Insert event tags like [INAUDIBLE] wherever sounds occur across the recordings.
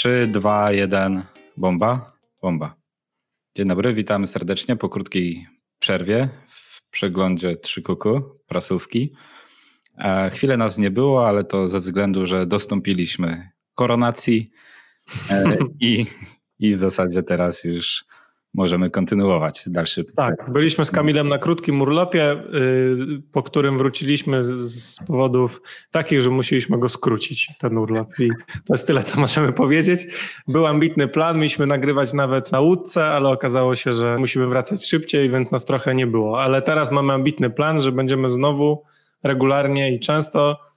3, 2, 1, bomba, bomba. Dzień dobry, witamy serdecznie po krótkiej przerwie w przeglądzie Trzy Kuku, prasówki. E, chwilę nas nie było, ale to ze względu, że dostąpiliśmy koronacji e, [LAUGHS] i, i w zasadzie teraz już możemy kontynuować dalszy. Tak, byliśmy z Kamilem na krótkim urlopie, y, po którym wróciliśmy z powodów takich, że musieliśmy go skrócić, ten urlop. I to jest tyle, co możemy powiedzieć. Był ambitny plan, mieliśmy nagrywać nawet na łódce, ale okazało się, że musimy wracać szybciej, więc nas trochę nie było. Ale teraz mamy ambitny plan, że będziemy znowu regularnie i często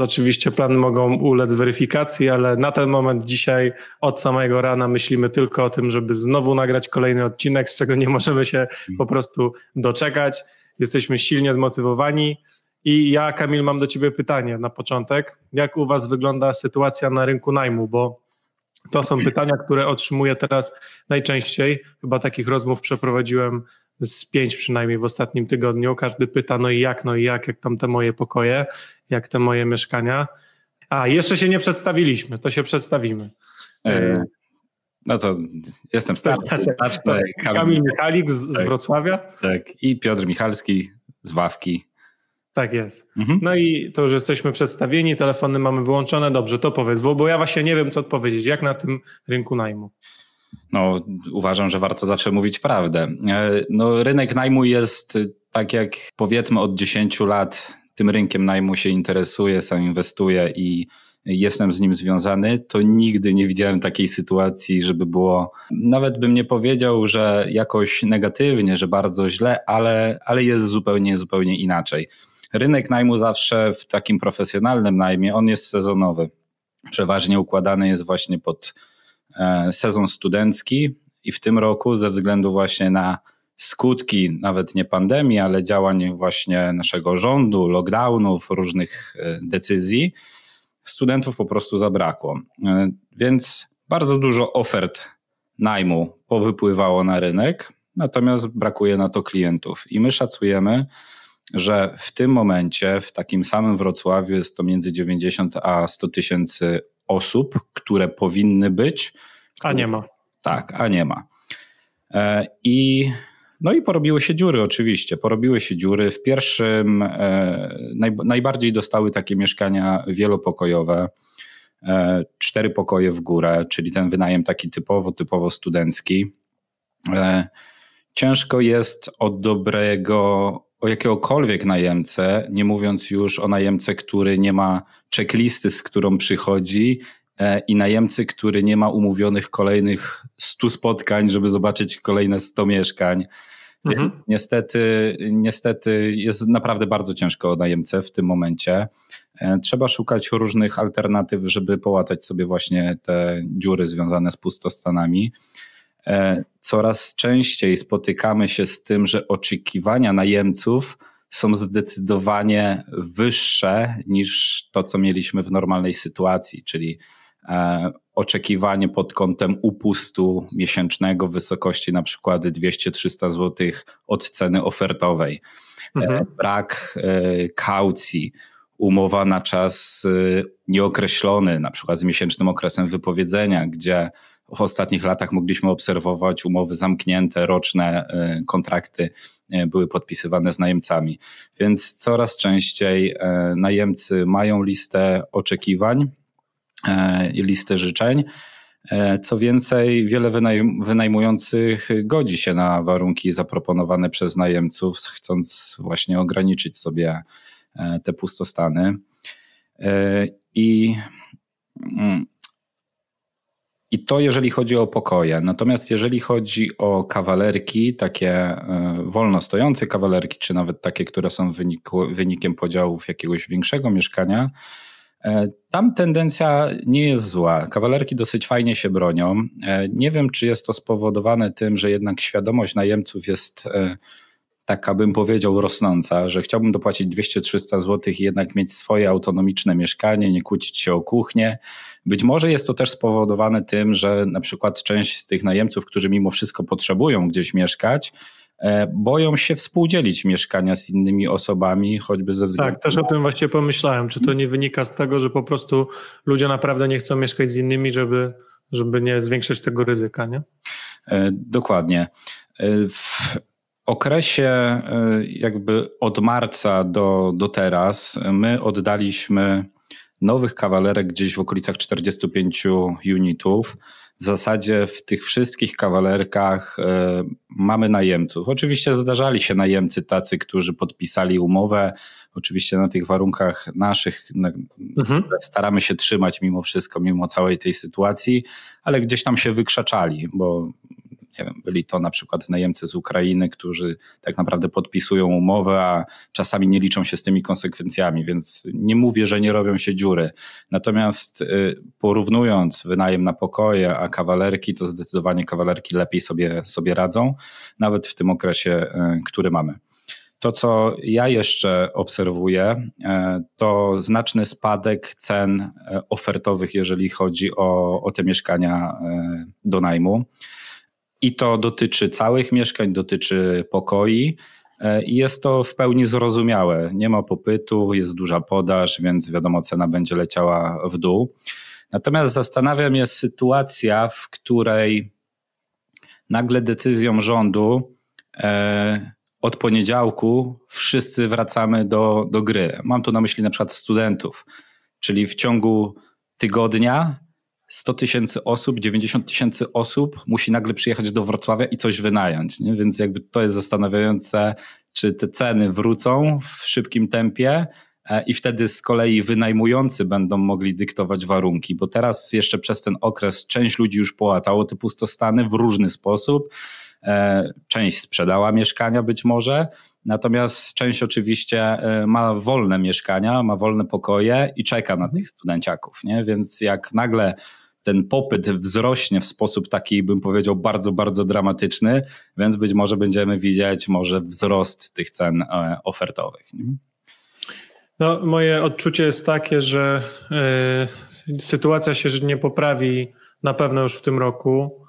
Oczywiście plany mogą ulec weryfikacji, ale na ten moment dzisiaj od samego rana myślimy tylko o tym, żeby znowu nagrać kolejny odcinek, z czego nie możemy się po prostu doczekać. Jesteśmy silnie zmotywowani. I ja, Kamil, mam do Ciebie pytanie na początek. Jak u Was wygląda sytuacja na rynku najmu? Bo to są pytania, które otrzymuję teraz najczęściej. Chyba takich rozmów przeprowadziłem z pięć przynajmniej w ostatnim tygodniu. Każdy pyta, no i jak, no i jak, jak tam te moje pokoje, jak te moje mieszkania. A, jeszcze się nie przedstawiliśmy, to się przedstawimy. E, no to jestem stary. Tak, Kamil, Kamil Michalik z, tak, z, Wrocławia. Tak, i Piotr Michalski z Wawki. Tak jest. Mhm. No i to już jesteśmy przedstawieni, telefony mamy wyłączone. Dobrze, to powiedz, bo, bo ja właśnie nie wiem, co odpowiedzieć. Jak na tym rynku najmu? No, uważam, że warto zawsze mówić prawdę. E, no, rynek najmu jest tak jak powiedzmy od 10 lat tym rynkiem najmu się interesuję, sam inwestuję i jestem z nim związany, to nigdy nie widziałem takiej sytuacji, żeby było, nawet bym nie powiedział, że jakoś negatywnie, że bardzo źle, ale, ale jest zupełnie, zupełnie inaczej. Rynek najmu zawsze w takim profesjonalnym najmie, on jest sezonowy. Przeważnie układany jest właśnie pod sezon studencki i w tym roku ze względu właśnie na skutki nawet nie pandemii, ale działań właśnie naszego rządu, lockdownów, różnych e, decyzji, studentów po prostu zabrakło. E, więc bardzo dużo ofert najmu powypływało na rynek, natomiast brakuje na to klientów. I my szacujemy, że w tym momencie w takim samym Wrocławiu jest to między 90 a 100 tysięcy osób, które powinny być. A nie ma. Tak, a nie ma. E, I no i porobiły się dziury, oczywiście. Porobiły się dziury. W pierwszym e, naj, najbardziej dostały takie mieszkania wielopokojowe, e, cztery pokoje w górę, czyli ten wynajem taki typowo, typowo studencki. Ciężko jest od dobrego, o jakiegokolwiek najemcę, nie mówiąc już o najemce, który nie ma checklisty, z którą przychodzi e, i najemcy, który nie ma umówionych kolejnych 100 spotkań, żeby zobaczyć kolejne 100 mieszkań. Mhm. Niestety, niestety jest naprawdę bardzo ciężko o najemcę w tym momencie. E, trzeba szukać różnych alternatyw, żeby połatać sobie właśnie te dziury związane z pustostanami. E, coraz częściej spotykamy się z tym, że oczekiwania najemców są zdecydowanie wyższe niż to, co mieliśmy w normalnej sytuacji, czyli e, oczekiwanie pod kątem upustu miesięcznego w wysokości na przykład 200-300 zł od ceny ofertowej, e, mhm. brak kaucji, umowa na czas nieokreślony, na przykład z miesięcznym okresem wypowiedzenia, gdzie w ostatnich latach mogliśmy obserwować umowy zamknięte, roczne y, kontrakty y, były podpisywane z najemcami. Więc coraz częściej y, najemcy mają listę oczekiwań, listę życzeń. Co więcej, wiele wynajmujących godzi się na warunki zaproponowane przez najemców, chcąc właśnie ograniczyć sobie te pustostany. I mm, i to jeżeli chodzi o pokoje. Natomiast jeżeli chodzi o kawalerki, takie e, wolno stojące kawalerki, czy nawet takie, które są wyniku, wynikiem podziałów jakiegoś większego mieszkania, e, tam tendencja nie jest zła. Kawalerki dosyć fajnie się bronią. E, nie wiem, czy jest to spowodowane tym, że jednak świadomość najemców jest taka bym powiedział rosnąca, że chciałbym dopłacić 200-300 zł i jednak mieć swoje autonomiczne mieszkanie, nie kłócić się o kuchnię. Być może jest to też spowodowane tym, że na przykład część z tych najemców, którzy mimo wszystko potrzebują gdzieś mieszkać, boją się współdzielić mieszkania z innymi osobami, choćby ze względu... Tak, też o tym właśnie pomyślałem. Czy to nie wynika z tego, że po prostu ludzie naprawdę nie chcą mieszkać z innymi, żeby, żeby nie zwiększać tego ryzyka, nie? Dokładnie. W okresie e, jakby od marca do, do teraz my oddaliśmy nowych kawalerek gdzieś w okolicach 45 unitów. W zasadzie w tych wszystkich kawalerkach e, mamy najemców. Oczywiście zdarzali się najemcy tacy, którzy podpisali umowę, oczywiście na tych warunkach naszych mhm. staramy się trzymać mimo wszystko, mimo całej tej sytuacji, ale gdzieś tam się wykrzaczali, bo nie wiem, byli to na przykład najemcy z Ukrainy, którzy tak naprawdę podpisują umowę, a czasami nie liczą się z tymi konsekwencjami, więc nie mówię, że nie robią się dziury. Natomiast y, porównując wynajem na pokoje, a kawalerki, to zdecydowanie kawalerki lepiej sobie, sobie radzą, nawet w tym okresie, y, który mamy. To, co ja jeszcze obserwuję, y, to znaczny spadek cen ofertowych, jeżeli chodzi o, o te mieszkania do najmu. I to dotyczy całych mieszkań, dotyczy pokoi. E, jest to w pełni zrozumiałe. Nie ma popytu, jest duża podaż, więc wiadomo, cena będzie leciała w dół. Natomiast zastanawia mnie sytuacja, w której nagle decyzją rządu e, od poniedziałku wszyscy wracamy do, do gry. Mam tu na myśli na przykład studentów, czyli w ciągu tygodnia 100 tysięcy osób, 90 tysięcy osób musi nagle przyjechać do Wrocławia i coś wynająć. Nie? Więc jakby to jest zastanawiające, czy te ceny wrócą w szybkim tempie e, i wtedy z kolei wynajmujący będą mogli dyktować warunki, bo teraz jeszcze przez ten okres część ludzi już połatało te pustostany w różny sposób. E, część sprzedała mieszkania być może, natomiast część oczywiście e, ma wolne mieszkania, ma wolne pokoje i czeka na tych studenciaków, nie? Więc jak nagle ten popyt wzrośnie w sposób taki, bym powiedział, bardzo, bardzo dramatyczny, więc być może będziemy widzieć może wzrost tych cen e, ofertowych. No, moje odczucie jest takie, że y, sytuacja się nie poprawi na pewno już w tym roku.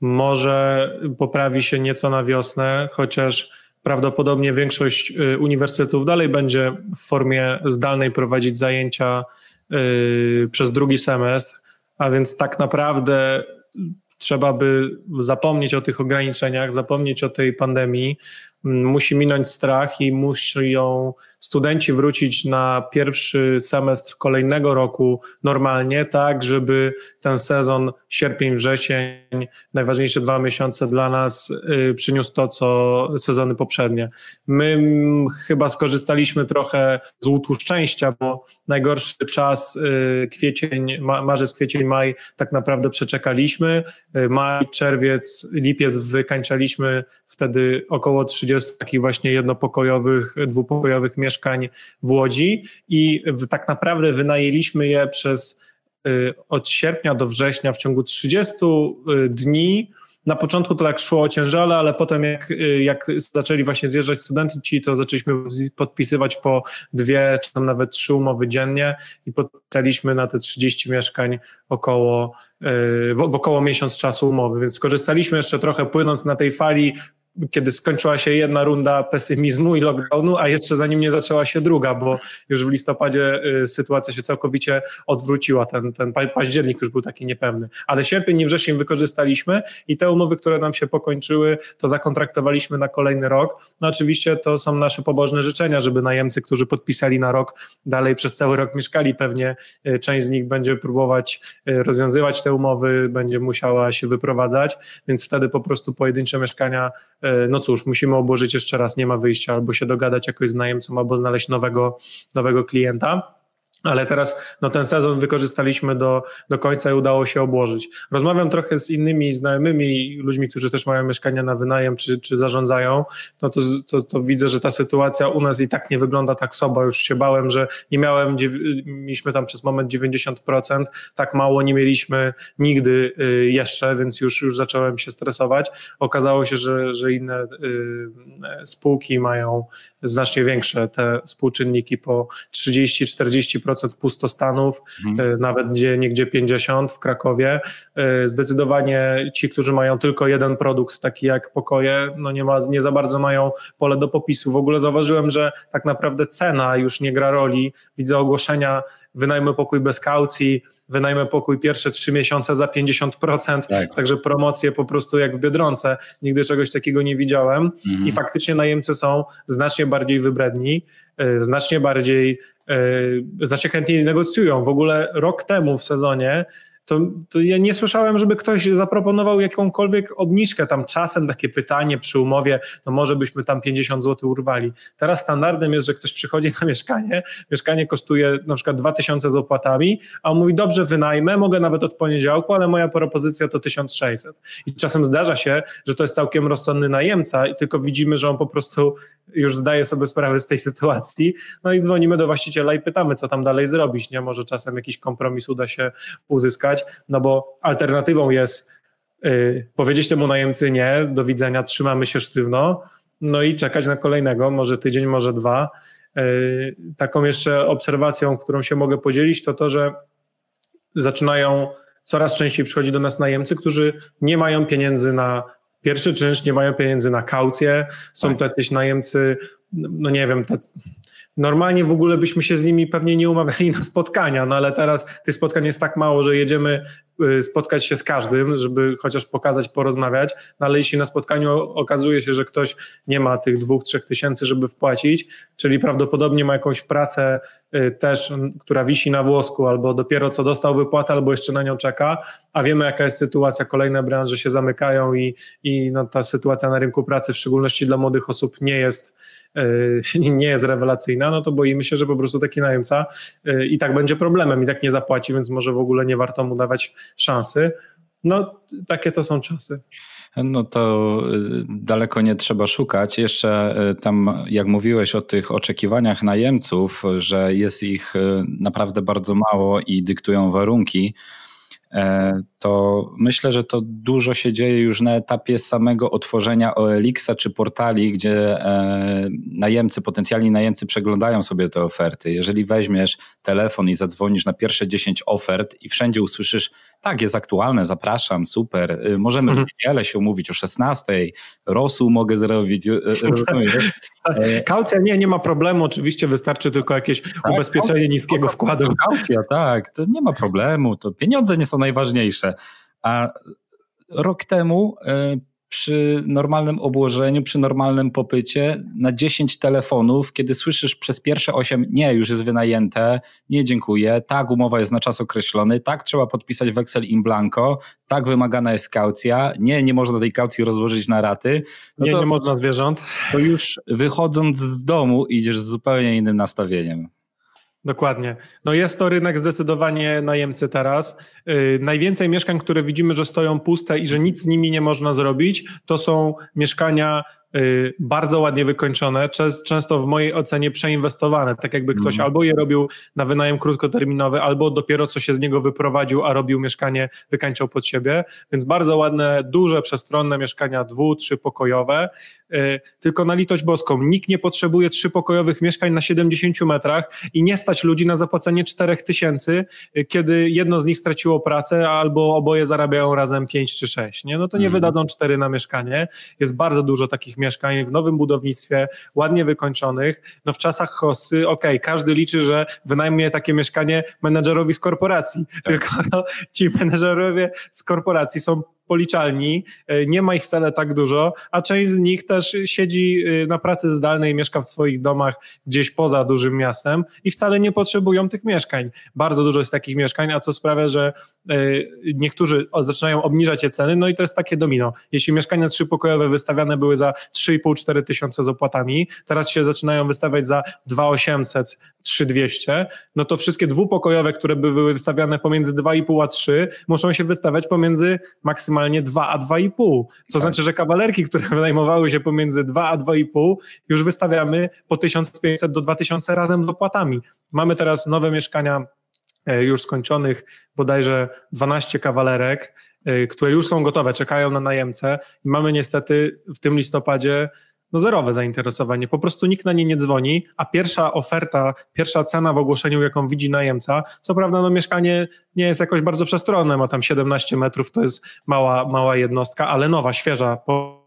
Może poprawi się nieco na wiosnę, chociaż prawdopodobnie większość y, uniwersytetów dalej będzie w formie zdalnej prowadzić zajęcia y, przez drugi semestr, a więc tak naprawdę trzeba by zapomnieć o tych ograniczeniach, zapomnieć o tej pandemii. Musi minąć strach i muszą studenci wrócić na pierwszy semestr kolejnego roku normalnie, tak, żeby ten sezon sierpień, wrzesień, najważniejsze dwa miesiące dla nas y, przyniósł to, co sezony poprzednie. My chyba skorzystaliśmy trochę z łutu szczęścia, bo najgorszy czas y, kwiecień, marzec, kwiecień, maj tak naprawdę przeczekaliśmy. Y, maj, czerwiec, lipiec wykańczaliśmy wtedy około 30 takich właśnie jednopokojowych, dwupokojowych mieszkań w Łodzi i tak naprawdę wynajęliśmy je przez y, od sierpnia do września w ciągu 30 y, dni. Na początku to tak szło ociężale, ale potem jak, y, jak zaczęli właśnie zjeżdżać studenci, to zaczęliśmy podpisywać po dwie, czy tam nawet trzy umowy dziennie i podpisaliśmy na te 30 mieszkań około, w, w około miesiąc czasu umowy, więc skorzystaliśmy jeszcze trochę płynąc na tej fali kiedy skończyła się jedna runda pesymizmu i lockdownu, a jeszcze zanim nie zaczęła się druga, bo już w listopadzie y, sytuacja się całkowicie odwróciła. Ten, ten październik już był taki niepewny. Ale sierpień i wrzesień wykorzystaliśmy i te umowy, które nam się pokończyły, to zakontraktowaliśmy na kolejny rok. No oczywiście to są nasze pobożne życzenia, żeby najemcy, którzy podpisali na rok, dalej przez cały rok mieszkali. Pewnie y, część z nich będzie próbować y, rozwiązywać te umowy, będzie musiała się wyprowadzać, więc wtedy po prostu pojedyncze mieszkania no cóż, musimy obłożyć jeszcze raz, nie ma wyjścia, albo się dogadać jakoś z najemcą, albo znaleźć nowego, nowego klienta ale teraz no, ten sezon wykorzystaliśmy do, do końca i udało się obłożyć. Rozmawiam trochę z innymi znajomymi, ludźmi, którzy też mają mieszkania na wynajem czy, czy zarządzają, no to, to, to widzę, że ta sytuacja u nas i tak nie wygląda tak soba. Już się bałem, że nie miałem, mieliśmy tam przez moment 90%, tak mało nie mieliśmy nigdy y, jeszcze, więc już, już zacząłem się stresować. Okazało się, że, że inne y, spółki mają znacznie większe te współczynniki po 30-40%, 40% pustostanów, mhm. nawet gdzie niegdzie 50 w Krakowie. Zdecydowanie ci, którzy mają tylko jeden produkt, taki jak pokoje, no nie, ma, nie za bardzo mają pole do popisu. W ogóle zauważyłem, że tak naprawdę cena już nie gra roli. Widzę ogłoszenia, wynajmy pokój bez kaucji, wynajmę pokój pierwsze trzy miesiące za 50%, tak. także promocje po prostu jak w Biedronce. Nigdy czegoś takiego nie widziałem mhm. i faktycznie najemcy są znacznie bardziej wybredni, e, znacznie bardziej, e, znacznie chętniej negocjują. W ogóle rok temu w sezonie to, to, ja nie słyszałem, żeby ktoś zaproponował jakąkolwiek obniżkę, tam czasem takie pytanie przy umowie, no może byśmy tam 50 zł urwali. Teraz standardem jest, że ktoś przychodzi na mieszkanie, mieszkanie kosztuje na przykład 2000 z opłatami, a on mówi, dobrze wynajmę, mogę nawet od poniedziałku, ale moja propozycja to 1600. I czasem zdarza się, że to jest całkiem rozsądny najemca i tylko widzimy, że on po prostu już zdaje sobie sprawę z tej sytuacji, no i dzwonimy do właściciela i pytamy, co tam dalej zrobić, nie? Może czasem jakiś kompromis uda się uzyskać, no bo alternatywą jest yy, powiedzieć temu najemcy nie, do widzenia, trzymamy się sztywno, no i czekać na kolejnego, może tydzień, może dwa. Yy, taką jeszcze obserwacją, którą się mogę podzielić, to to, że zaczynają coraz częściej przychodzi do nas najemcy, którzy nie mają pieniędzy na pierwszy czynsz, nie mają pieniędzy na kaucję, są tak. tacyś najemcy, no nie wiem, tacy, normalnie w ogóle byśmy się z nimi pewnie nie umawiali na spotkania, no ale teraz tych spotkań jest tak mało, że jedziemy spotkać się z każdym, żeby chociaż pokazać, porozmawiać, no ale jeśli na spotkaniu okazuje się, że ktoś nie ma tych dwóch, trzech tysięcy, żeby wpłacić, czyli prawdopodobnie ma jakąś pracę y, też, która wisi na włosku, albo dopiero co dostał wypłatę, albo jeszcze na nią czeka, a wiemy jaka jest sytuacja, kolejne branże się zamykają i, i no, ta sytuacja na rynku pracy, w szczególności dla młodych osób nie jest [LAUGHS] nie jest rewelacyjna, no to boimy się, że po prostu taki najemca y, i tak będzie problemem, i tak nie zapłaci, więc może w ogóle nie warto mu dawać szansy. No, takie to są czasy. No to y, daleko nie trzeba szukać. Jeszcze y, tam, jak mówiłeś o tych oczekiwaniach najemców, że jest ich naprawdę bardzo mało i dyktują warunki, E, to myślę, że to dużo się dzieje już na etapie samego otworzenia OLX-a czy portali, gdzie e, najemcy, potencjalni najemcy przeglądają sobie te oferty. Jeżeli weźmiesz telefon i zadzwonisz na pierwsze 10 ofert i wszędzie usłyszysz, tak, jest aktualne, zapraszam, super, y, możemy mhm. w niedzielę się umówić o 16, rosół mogę zrobić, y, [LAUGHS] rozumiesz? E, kaucja nie, nie ma problemu, oczywiście wystarczy tylko jakieś tak, ubezpieczenie niskiego wkładu. Kaucja, tak, to nie ma problemu, to pieniądze nie są najważniejsze. A rok temu e, przy normalnym obłożeniu, przy normalnym popycie na 10 telefonów, kiedy słyszysz przez pierwsze 8, nie, już jest wynajęte, nie dziękuję, tak, umowa jest na czas określony, tak, trzeba podpisać weksel in blanco, tak, wymagana jest kaucja, nie, nie można tej kaucji rozłożyć na raty. No nie, to, nie można zwierząt. To już wychodząc z domu idziesz z zupełnie innym nastawieniem. Dokładnie. No jest to rynek zdecydowanie najemcy teraz. Yy, najwięcej mieszkań, które widzimy, że stoją puste i że nic z nimi nie można zrobić, to są mieszkania bardzo ładnie wykończone, często w mojej ocenie przeinwestowane, tak jakby ktoś mm. albo je robił na wynajem krótkoterminowy, albo dopiero co się z niego wyprowadził, a robił mieszkanie, wykańczał pod siebie, więc bardzo ładne, duże, przestronne mieszkania dwu, trzypokojowe, y, tylko na litość boską, nikt nie potrzebuje trzypokojowych mieszkań na 70 metrach i nie stać ludzi na zapłacenie 4 tysięcy, y, kiedy jedno z nich straciło pracę, albo oboje zarabiają razem 5 czy 6, nie? no to nie mm. wydadzą 4 na mieszkanie, jest bardzo dużo takich mieszkań w nowym budownictwie, ładnie wykończonych. No w czasach hossy, okej, okay, każdy liczy, że wynajmie takie mieszkanie menedżerowi z korporacji, tak. tylko no, ci menedżerowie z korporacji są policzalni, e, nie ma ich wcale tak dużo, a część z nich też siedzi e, na pracy zdalnej, mieszka w swoich domach gdzieś poza dużym miastem i wcale nie potrzebują tych mieszkań. Bardzo dużo jest takich mieszkań, a co sprawia, że e, niektórzy zaczynają obniżać je ceny, no i to jest takie domino. Jeśli mieszkania trzypokojowe wystawiane były za 3,5-4 tysiące z opłatami, teraz się zaczynają wystawiać za 2,800, 3,200, no to wszystkie dwupokojowe, które by były wystawiane pomiędzy 2,5 a 3, muszą się wystawiać pomiędzy maksymalnie maksymalnie 2 a 2,5. Co tak. znaczy, że kawalerki, które [LAUGHS] wynajmowały się pomiędzy 2 a 2,5, już wystawiamy po 1500 do 2000 razem z opłatami. Mamy teraz nowe mieszkania e, już skończonych, bodajże 12 kawalerek, e, które już są gotowe, czekają na najemcę i mamy niestety w tym listopadzie no zerowe zainteresowanie. Po prostu nikt na nie nie dzwoni, a pierwsza oferta, pierwsza cena w ogłoszeniu, jaką widzi najemca, co prawda no mieszkanie nie jest jakoś bardzo przestronne, ma tam 17 metrów, to jest mała, mała jednostka, ale nowa, świeża, po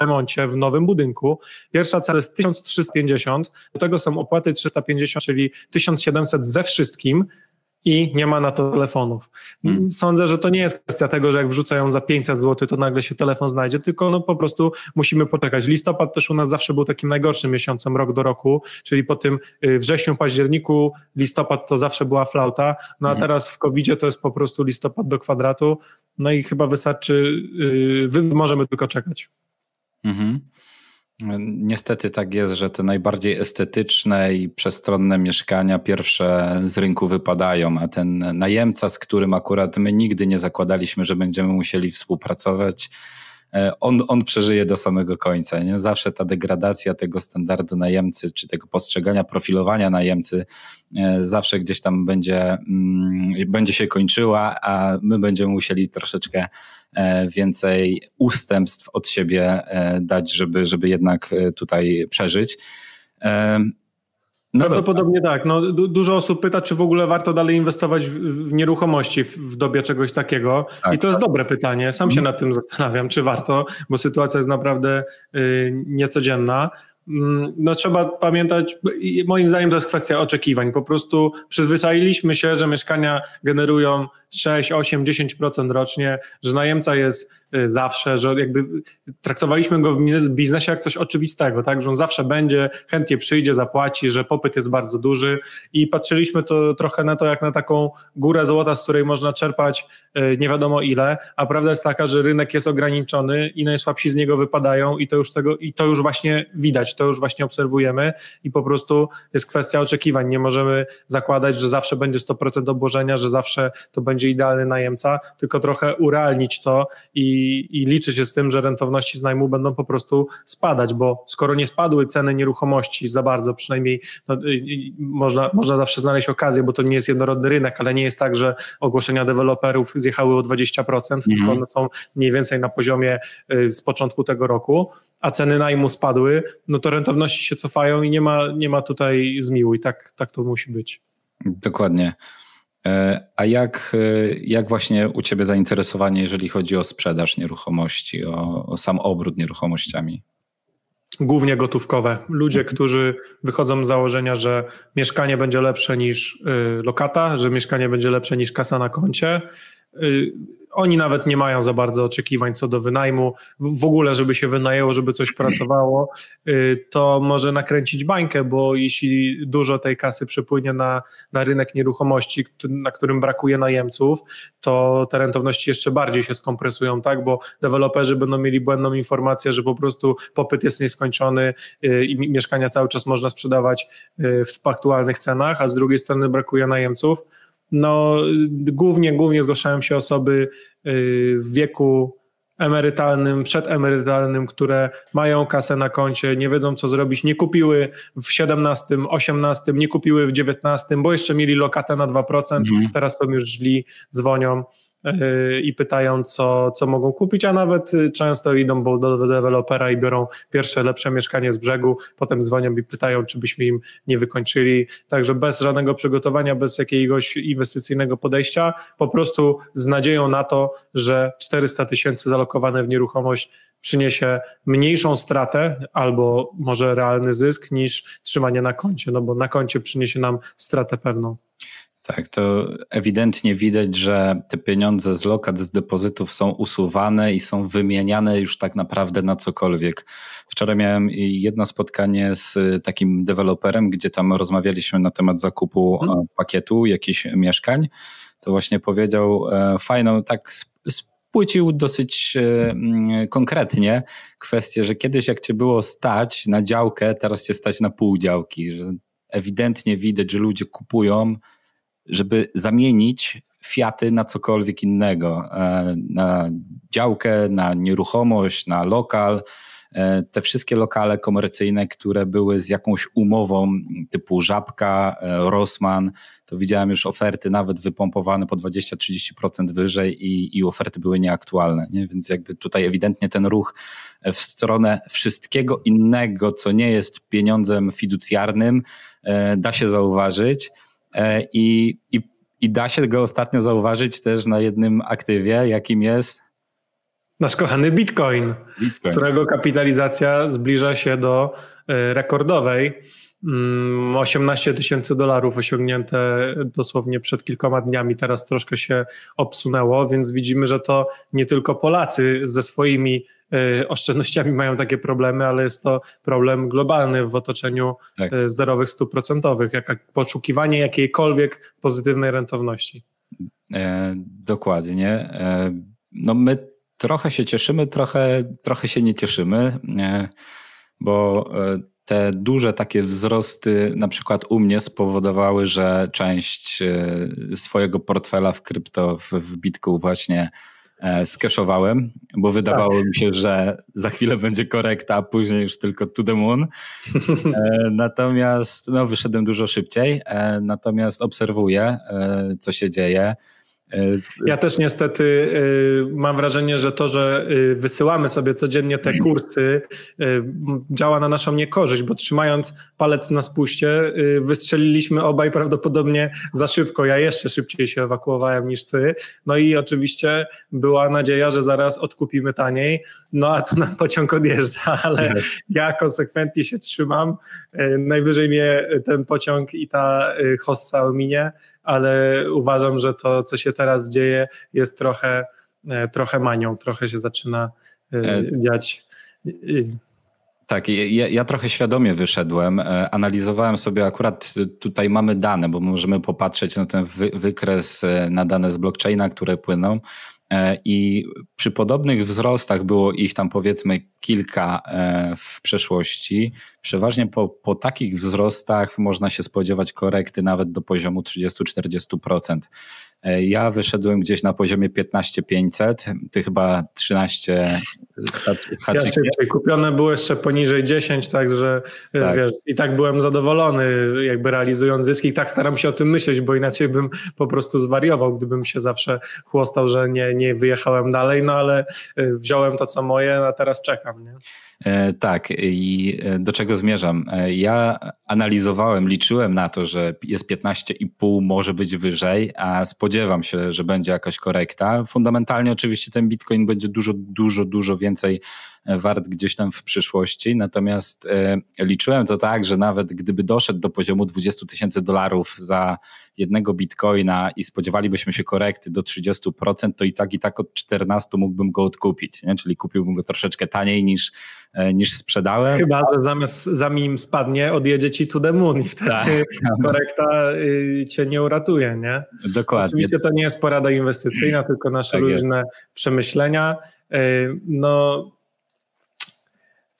remoncie w nowym budynku. Pierwsza cena jest 1350, do tego są opłaty 350, czyli 1700 ze wszystkim, i nie ma na to telefonów. Hmm. Sądzę, że to nie jest kwestia tego, że jak wrzucają za 500 zł, to nagle się telefon znajdzie, tylko no po prostu musimy poczekać. Listopad też u nas zawsze był takim najgorszym miesiącem rok do roku, czyli po tym y, wrześniu, październiku, listopad to zawsze była flauta, no a hmm. teraz w covid to jest po prostu listopad do kwadratu, no i chyba wystarczy, yy, możemy tylko czekać. Mhm. Niestety tak jest, że te najbardziej estetyczne i przestronne mieszkania pierwsze z rynku wypadają, a ten najemca, z którym akurat my nigdy nie zakładaliśmy, że będziemy musieli współpracować, e, on, on przeżyje do samego końca. Nie? Zawsze ta degradacja tego standardu najemcy, czy tego postrzegania, profilowania najemcy, e, zawsze gdzieś tam będzie, mm, będzie się kończyła, a my będziemy musieli troszeczkę więcej ustępstw od siebie e, dać, żeby, żeby jednak e, tutaj przeżyć. No Prawdopodobnie tak. No, du dużo osób pyta, czy w ogóle warto dalej inwestować w, w nieruchomości w, w, dobie czegoś takiego. Tak, I to jest tak. dobre pytanie. Sam się nad tym zastanawiam, czy warto, bo sytuacja jest naprawdę y, niecodzienna. Mm, no trzeba pamiętać, moim zdaniem to jest kwestia oczekiwań. Po prostu przyzwyczailiśmy się, że mieszkania generują 6, 8, 10% rocznie, że najemca jest y, zawsze, że jakby traktowaliśmy go w biznesie jak coś oczywistego, tak, że on zawsze będzie, chętnie przyjdzie, zapłaci, że popyt jest bardzo duży. I patrzyliśmy to trochę na to jak na taką górę złota, z której można czerpać y, nie wiadomo ile, a prawda jest taka, że rynek jest ograniczony i najsłabsi z niego wypadają i to już tego, i to już właśnie widać, to już właśnie obserwujemy i po prostu jest kwestia oczekiwań. Nie możemy zakładać, że zawsze będzie 100% obłożenia, że zawsze to będzie idealny najemca, tylko trochę urealnić to i, i liczyć się z tym, że rentowności z najmu będą po prostu spadać, bo skoro nie spadły ceny nieruchomości za bardzo, przynajmniej no, można, można zawsze znaleźć okazję, bo to nie jest jednorodny rynek, ale nie jest tak, że ogłoszenia deweloperów zjechały o 20%, mhm. tylko one są mniej więcej na poziomie y, z początku tego roku a ceny najmu spadły, no to rentowności się cofają i nie ma, nie ma tutaj zmiłuj. Tak, tak to musi być. Dokładnie. E, a jak, e, jak właśnie u Ciebie zainteresowanie, jeżeli chodzi o sprzedaż nieruchomości, o, o sam obrót nieruchomościami? Głównie gotówkowe. Ludzie, mhm. którzy wychodzą z założenia, że mieszkanie będzie lepsze niż y, lokata, że mieszkanie będzie lepsze niż kasa na koncie. Oni nawet nie mają za bardzo oczekiwań co do wynajmu, w ogóle, żeby się wynajęło, żeby coś pracowało, y, to może nakręcić bańkę, bo jeśli dużo tej kasy przepłynie na, na rynek nieruchomości, na którym brakuje najemców, to te rentowności jeszcze bardziej się skompresują, tak? Bo deweloperzy będą mieli błędną informację, że po prostu popyt jest nieskończony y, i mieszkania cały czas można sprzedawać y, w aktualnych cenach, a z drugiej strony brakuje najemców no, głównie, głównie zgłaszają się osoby y, w wieku emerytalnym, przedemerytalnym, które mają kasę na koncie, nie wiedzą co zrobić, nie kupiły w 17, 18, nie kupiły w 19, bo jeszcze mieli lokatę na 2%, mhm. teraz są już źli, dzwonią i pytają, co, co mogą kupić, a nawet y, często idą do dewelopera i biorą pierwsze lepsze mieszkanie z brzegu, potem dzwonią i pytają, czy byśmy im nie wykończyli. Także bez żadnego przygotowania, bez jakiegoś inwestycyjnego podejścia, po prostu z nadzieją na to, że 400 tysięcy zalokowane w nieruchomość przyniesie mniejszą stratę albo może realny zysk niż trzymanie na koncie, no bo na koncie przyniesie nam stratę pewną. Tak, to ewidentnie widać, że te pieniądze z lokat, z depozytów są usuwane i są wymieniane już tak naprawdę na cokolwiek. Wczoraj miałem jedno spotkanie z takim deweloperem, gdzie tam rozmawialiśmy na temat zakupu hmm. pakietu jakichś mieszkań. To właśnie powiedział e, fajną, tak spłycił dosyć e, mm, konkretnie kwestię, że kiedyś jak cię było stać na działkę, teraz cię stać na pół działki, że ewidentnie widać, że ludzie kupują żeby zamienić Fiaty na cokolwiek innego, e, na działkę, na nieruchomość, na lokal, e, te wszystkie lokale komercyjne, które były z jakąś umową typu Żabka, e, Rossmann, to widziałem już oferty nawet wypompowane po 20-30% wyżej i, i oferty były nieaktualne. Nie? Więc jakby tutaj ewidentnie ten ruch w stronę wszystkiego innego, co nie jest pieniądzem fiducjarnym, da się zauważyć. I, i i da się go ostatnio zauważyć też na jednym aktywie, jakim jest nasz kochany Bitcoin, Bitcoin, którego kapitalizacja zbliża się do e, rekordowej. 18 mm, tysięcy dolarów osiągnięte dosłownie przed kilkoma dniami, teraz troszkę się obsunęło, więc widzimy, że to nie tylko Polacy ze swoimi e, oszczędnościami mają takie problemy, ale jest to problem globalny w otoczeniu tak. E, zerowych stóp procentowych, jak poszukiwanie jakiejkolwiek pozytywnej rentowności. E, dokładnie. E, no my trochę się cieszymy, trochę, trochę się nie cieszymy, e, bo te duże takie wzrosty, na przykład u mnie, spowodowały, że część e, swojego portfela w krypto, w, w Bitku właśnie skeszowałem, bo wydawało tak. mi się, że za chwilę będzie korekta, a później już tylko to the moon. [LAUGHS] E, natomiast no, wyszedłem dużo szybciej, natomiast obserwuję, co się dzieje. Ja też niestety y, mam wrażenie, że to, że y, wysyłamy sobie codziennie te kursy, y, działa na naszą niekorzyść, bo trzymając palec na spuście, wystrzeliliśmy obaj prawdopodobnie za szybko. Ja jeszcze szybciej się ewakuowałem niż ty. No i oczywiście była nadzieja, że zaraz odkupimy taniej, no a tu nam pociąg odjeżdża, [LAUGHS] ale ja konsekwentnie się trzymam. Najwyżej mnie ten pociąg i ta hossa ominie ale uważam, że to, co się teraz dzieje, jest trochę, e, trochę manią, trochę się zaczyna e, e, dziać. Tak, ja, ja, trochę świadomie wyszedłem. Analizowałem sobie akurat tutaj mamy dane, bo możemy popatrzeć na ten wy, wykres, na dane z blockchaina, które płyną. I przy podobnych wzrostach było ich tam powiedzmy kilka w przeszłości. Przeważnie po, po takich wzrostach można się spodziewać korekty nawet do poziomu 30-40%. E, ja wyszedłem gdzieś na poziomie 15,500, ty chyba 13 z haczykiem. Ja kupione było jeszcze poniżej 10, także e, tak. wiesz, i tak byłem zadowolony, jakby realizując zyski. I tak staram się o tym myśleć, bo inaczej bym po prostu zwariował, gdybym się zawsze chłostał, że nie, nie wyjechałem dalej, no ale e, wziąłem to, co moje, a teraz czekam. Nie? E, tak, i e, do czego zmierzam? E, ja analizowałem, liczyłem na to, że jest 15,5, może być wyżej, a spodziewam się, że będzie jakaś korekta. Fundamentalnie oczywiście ten bitcoin będzie dużo, dużo, dużo więcej wart gdzieś tam w przyszłości. Natomiast liczyłem to tak, że nawet gdyby doszedł do poziomu 20 tysięcy dolarów za jednego bitcoina i spodziewalibyśmy się korekty do 30%, to i tak i tak od 14 mógłbym go odkupić. Nie? Czyli kupiłbym go troszeczkę taniej niż E, niż sprzedałem. Chyba, że zamiast zanim spadnie, odjedzie ci to the moon i wtedy tak. [LAUGHS] korekta y, cię nie uratuje, nie? Dokładnie. Oczywiście to nie jest porada inwestycyjna, tylko nasze tak różne jest. przemyślenia. Y, no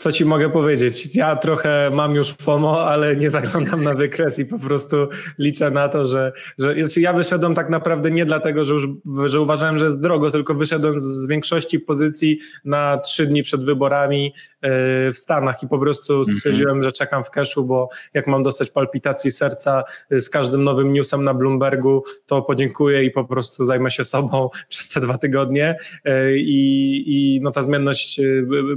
co ci mogę powiedzieć? Ja trochę mam już FOMO, ale nie zaglądam na wykres i po prostu liczę na to, że, że znaczy ja wyszedłem tak naprawdę nie dlatego, że już że uważałem, że jest drogo, tylko wyszedłem z większości pozycji na trzy dni przed wyborami w Stanach i po prostu mhm. stwierdziłem, że czekam w cashu, bo jak mam dostać palpitacji serca y, z każdym nowym newsem na Bloombergu, to podziękuję i po prostu zajmę się sobą [LAUGHS] przez te dwa tygodnie y, i, i no ta zmienność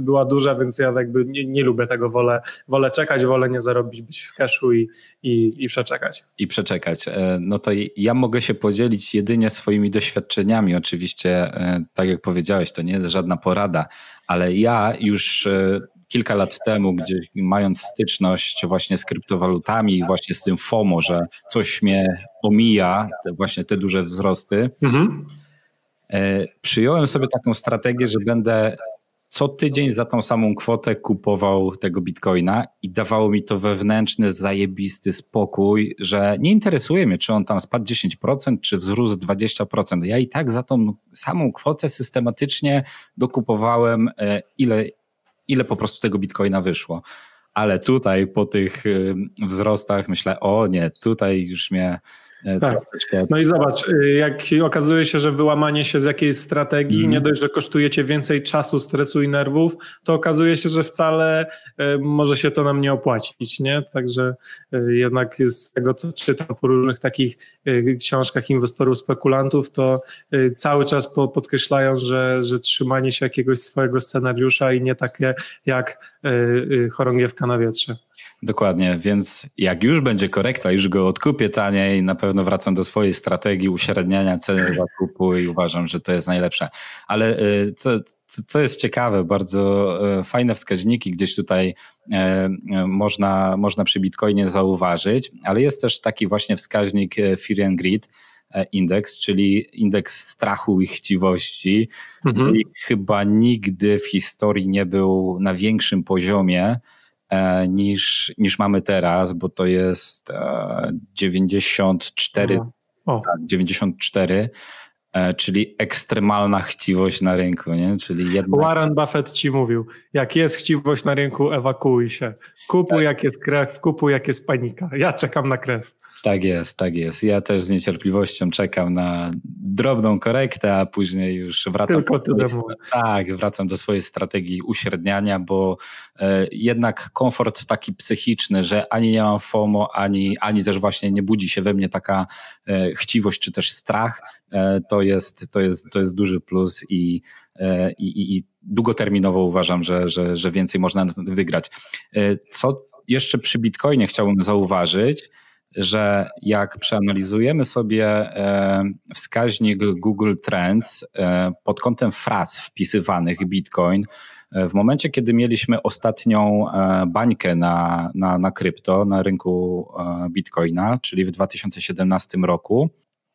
była duża, więc ja jakby nie, nie lubię tego, wolę, wolę czekać, wolę nie zarobić, być w cashu i, i, i przeczekać. I przeczekać. E, no to ja mogę się podzielić jedynie swoimi doświadczeniami. Oczywiście, e, tak jak powiedziałeś, to nie jest żadna porada, ale ja już e, kilka lat temu, gdzie mając styczność właśnie z kryptowalutami i właśnie z tym FOMO, że coś mnie omija, te, właśnie te duże wzrosty, mhm. Przyjąłem sobie taką strategię, że będę co tydzień za tą samą kwotę kupował tego bitcoina i dawało mi to wewnętrzny, zajebisty spokój, że nie interesuje mnie, czy on tam spadł 10%, czy wzrósł 20%. Ja i tak za tą samą kwotę systematycznie dokupowałem, e, ile, ile po prostu tego bitcoina wyszło. Ale tutaj po tych e, wzrostach myślę, o nie, tutaj już mnie tak. No i zobacz, y, jak okazuje się, że wyłamanie się z jakiejś strategii mm. nie dość, że kosztuje cię więcej czasu, stresu i nerwów, to okazuje się, że wcale y, może się to nam nie opłacić, nie? Także y, jednak z tego, co czytam po różnych takich książkach inwestorów, spekulantów, to cały czas podkreślają, że, że trzymanie się jakiegoś swojego scenariusza i nie takie jak chorągiewka na wietrze. Dokładnie, więc jak już będzie korekta, już go odkupię taniej, na pewno wracam do swojej strategii uśredniania ceny zakupu i uważam, że to jest najlepsze. Ale y, co, co jest ciekawe, bardzo y, fajne wskaźniki gdzieś tutaj y, można, można przy Bitcoinie zauważyć, ale jest też taki właśnie wskaźnik Fear and Greed, indeks, czyli indeks strachu i chciwości. Mhm. I chyba nigdy w historii nie był na większym poziomie. E, niż, niż mamy teraz, bo to jest 94, e, o. Tak, 94 e, czyli ekstremalna chciwość na rynku. Nie? Czyli jednak... Warren Buffett ci mówił, jak jest chciwość na rynku, ewakuuj się. Kupuj tak. jak jest krew, kupuj jak jest panika. Ja czekam na krew. Tak jest, tak jest. Ja też z niecierpliwością czekam na drobną korektę, a później już wracam, Tylko do, swojej, tak, wracam do swojej strategii uśredniania, bo e, jednak komfort taki psychiczny, że ani nie mam FOMO, ani, ani też właśnie nie budzi się we mnie taka e, chciwość czy też strach, e, to, jest, to, jest, to jest duży plus i, e, i, i długoterminowo uważam, że, że, że więcej można wygrać. E, co jeszcze przy Bitcoinie chciałbym zauważyć, że jak przeanalizujemy sobie e, wskaźnik Google Trends pod kątem fraz wpisywanych Bitcoin, w momencie, kiedy mieliśmy ostatnią bańkę na, na, na krypto, na rynku Bitcoina, czyli w 2017 roku,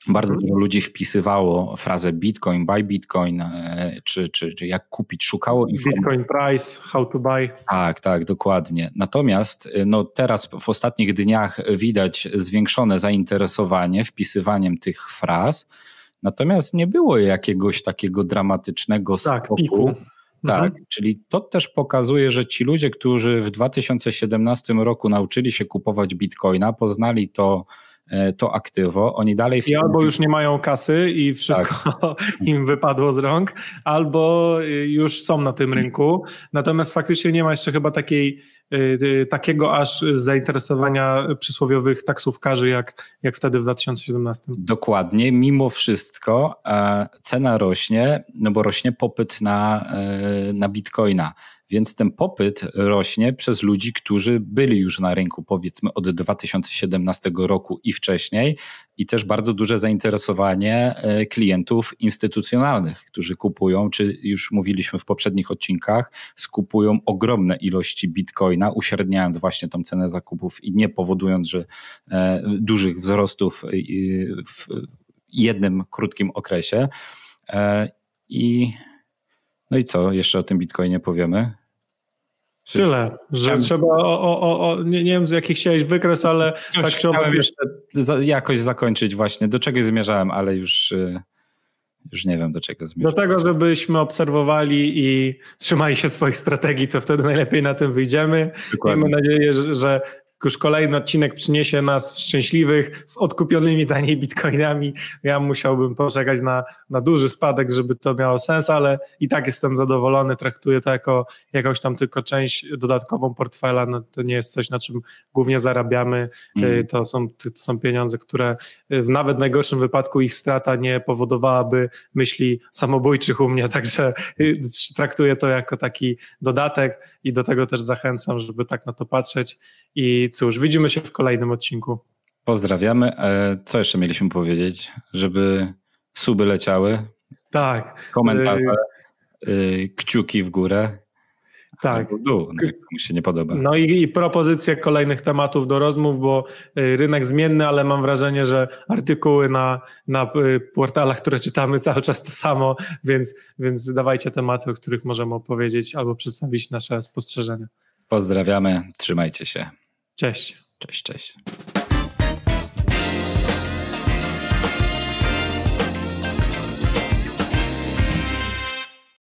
bardzo mhm. dużo ludzi wpisywało frazę Bitcoin, buy Bitcoin, e, czy, czy, czy jak kupić, szukało informacji. Bitcoin price, how to buy. Tak, tak, dokładnie. Natomiast e, no, teraz w ostatnich dniach widać zwiększone zainteresowanie wpisywaniem tych fraz, natomiast nie było jakiegoś takiego dramatycznego tak, skoku. Piku. Tak, mhm. czyli to też pokazuje, że ci ludzie, którzy w 2017 roku nauczyli się kupować bitcoina, poznali to to aktywo, oni dalej... I albo już nie mają kasy i wszystko tak. [LAUGHS] im wypadło z rąk, albo y, już są na tym rynku, natomiast faktycznie nie ma jeszcze chyba takiej, y, y, takiego aż zainteresowania przysłowiowych taksówkarzy jak, jak wtedy w 2017. Dokładnie, mimo wszystko e, cena rośnie, no bo rośnie popyt na, e, na bitcoina. Więc ten popyt rośnie przez ludzi, którzy byli już na rynku powiedzmy od 2017 roku i wcześniej i też bardzo duże zainteresowanie e, klientów instytucjonalnych, którzy kupują, czy już mówiliśmy w poprzednich odcinkach, skupują ogromne ilości bitcoina, uśredniając właśnie tą cenę zakupów i nie powodując, że e, dużych wzrostów w jednym krótkim okresie. E, I no i co jeszcze o tym bitcoinie powiemy? Tyle, że trzeba o, o, o, nie, nie wiem jaki chciałeś wykres, ale Coś tak chciałem jeszcze za, jakoś zakończyć właśnie, do czego zmierzałem, ale już, y, już nie wiem do czego zmierzałem. Do tego, żebyśmy obserwowali i trzymali się swoich strategii, to wtedy najlepiej na tym wyjdziemy. Dokładnie. Nadzieję, że, że już kolejny odcinek przyniesie nas szczęśliwych z odkupionymi taniej bitcoinami. Ja musiałbym poczekać na, na duży spadek, żeby to miało sens, ale i tak jestem zadowolony. Traktuję to jako jakąś tam tylko część dodatkową portfela. No, to nie jest coś, na czym głównie zarabiamy. Mm. To, są, to są pieniądze, które w nawet najgorszym wypadku ich strata nie powodowałaby myśli samobójczych u mnie. [LAUGHS] Także y, traktuję to jako taki dodatek i do tego też zachęcam, żeby tak na to patrzeć. I cóż, widzimy się w kolejnym odcinku. Pozdrawiamy. E, co jeszcze mieliśmy powiedzieć? Żeby suby leciały. Tak. Komentarze, y, kciuki w górę. Tak. W dół, no, komuś się nie podoba. No i, i propozycje kolejnych tematów do rozmów, bo y, rynek zmienny, ale mam wrażenie, że artykuły na, na y, portalach, które czytamy cały czas to samo, więc, więc dawajcie tematy, o których możemy opowiedzieć albo przedstawić nasze spostrzeżenia. Pozdrawiamy, trzymajcie się. Cześć. Cześć, cześć.